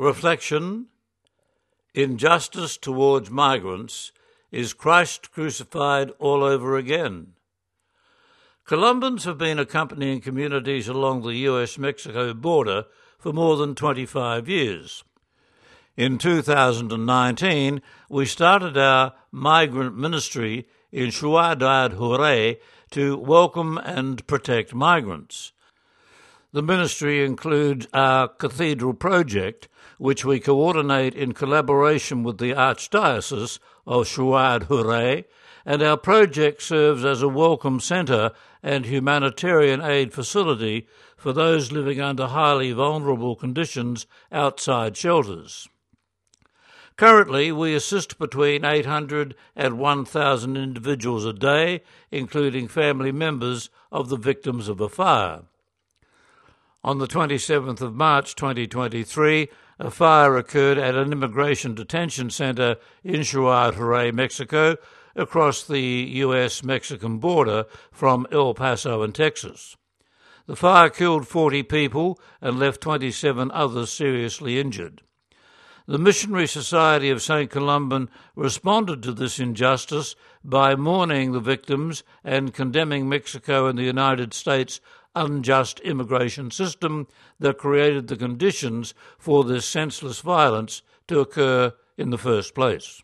Reflection Injustice towards migrants is Christ crucified all over again. Columbans have been accompanying communities along the US Mexico border for more than 25 years. In 2019, we started our migrant ministry in Ciudad Juárez to welcome and protect migrants. The ministry includes our cathedral project, which we coordinate in collaboration with the Archdiocese of Ciudad Juárez, and our project serves as a welcome centre and humanitarian aid facility for those living under highly vulnerable conditions outside shelters. Currently, we assist between 800 and 1,000 individuals a day, including family members of the victims of a fire. On the 27th of March 2023, a fire occurred at an immigration detention center in Juárez, Mexico, across the US Mexican border from El Paso in Texas. The fire killed 40 people and left 27 others seriously injured. The Missionary Society of St. Columban responded to this injustice by mourning the victims and condemning Mexico and the United States' unjust immigration system that created the conditions for this senseless violence to occur in the first place.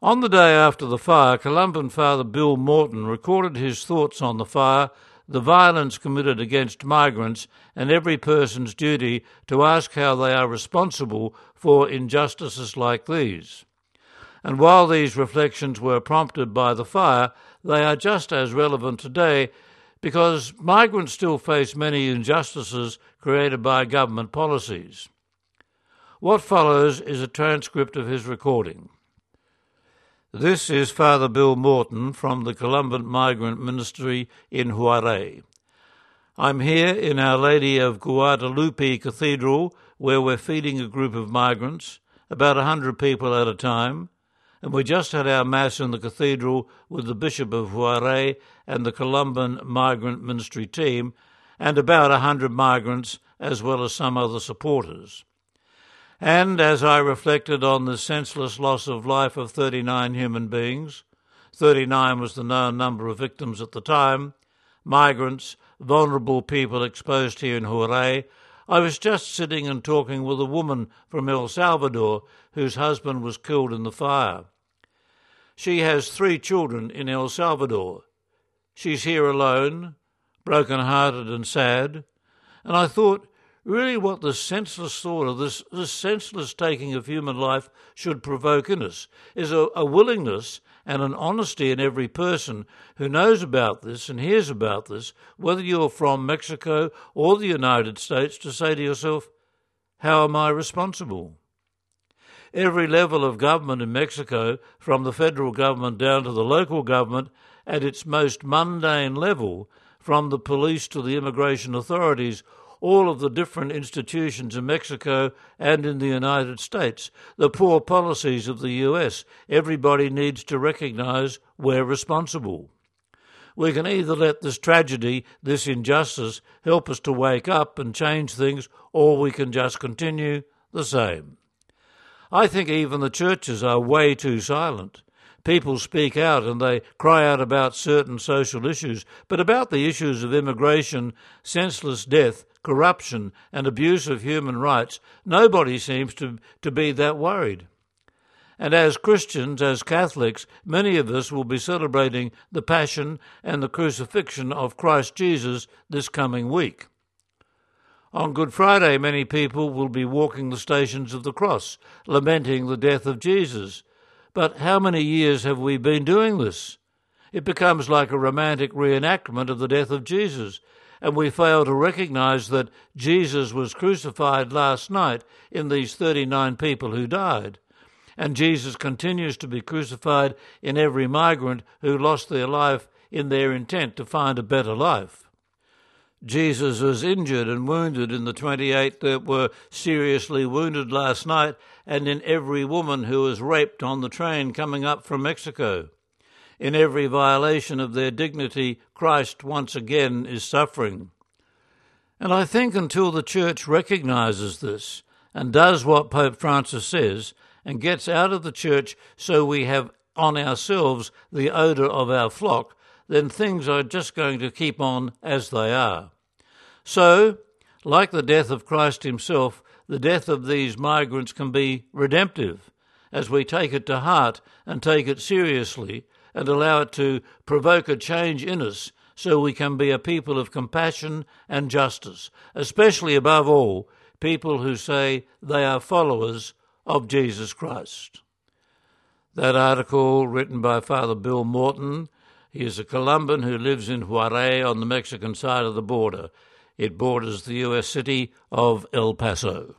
On the day after the fire, Columban Father Bill Morton recorded his thoughts on the fire the violence committed against migrants and every person's duty to ask how they are responsible for injustices like these. And while these reflections were prompted by the fire, they are just as relevant today because migrants still face many injustices created by government policies. What follows is a transcript of his recording. This is Father Bill Morton from the Columban Migrant Ministry in Juarez. I'm here in Our Lady of Guadalupe Cathedral where we're feeding a group of migrants, about a hundred people at a time, and we just had our Mass in the cathedral with the Bishop of Juarez and the Columban Migrant Ministry team, and about a hundred migrants as well as some other supporters. And as I reflected on the senseless loss of life of 39 human beings, 39 was the known number of victims at the time, migrants, vulnerable people exposed here in Juarez, I was just sitting and talking with a woman from El Salvador whose husband was killed in the fire. She has three children in El Salvador. She's here alone, broken hearted and sad, and I thought really what the senseless thought of this, this senseless taking of human life should provoke in us is a, a willingness and an honesty in every person who knows about this and hears about this, whether you're from Mexico or the United States, to say to yourself, How am I responsible? Every level of government in Mexico, from the federal government down to the local government, at its most mundane level, from the police to the immigration authorities, all of the different institutions in Mexico and in the United States, the poor policies of the US. Everybody needs to recognize we're responsible. We can either let this tragedy, this injustice, help us to wake up and change things, or we can just continue the same. I think even the churches are way too silent. People speak out and they cry out about certain social issues, but about the issues of immigration, senseless death, corruption, and abuse of human rights, nobody seems to, to be that worried. And as Christians, as Catholics, many of us will be celebrating the Passion and the Crucifixion of Christ Jesus this coming week. On Good Friday, many people will be walking the stations of the cross, lamenting the death of Jesus. But how many years have we been doing this? It becomes like a romantic reenactment of the death of Jesus, and we fail to recognize that Jesus was crucified last night in these 39 people who died. And Jesus continues to be crucified in every migrant who lost their life in their intent to find a better life. Jesus was injured and wounded in the 28 that were seriously wounded last night, and in every woman who was raped on the train coming up from Mexico. In every violation of their dignity, Christ once again is suffering. And I think until the church recognizes this and does what Pope Francis says and gets out of the church so we have on ourselves the odour of our flock, then things are just going to keep on as they are. So, like the death of Christ himself, the death of these migrants can be redemptive as we take it to heart and take it seriously and allow it to provoke a change in us so we can be a people of compassion and justice, especially above all, people who say they are followers of Jesus Christ. That article, written by Father Bill Morton, he is a Columban who lives in Juarez on the Mexican side of the border. It borders the U.S. city of El Paso.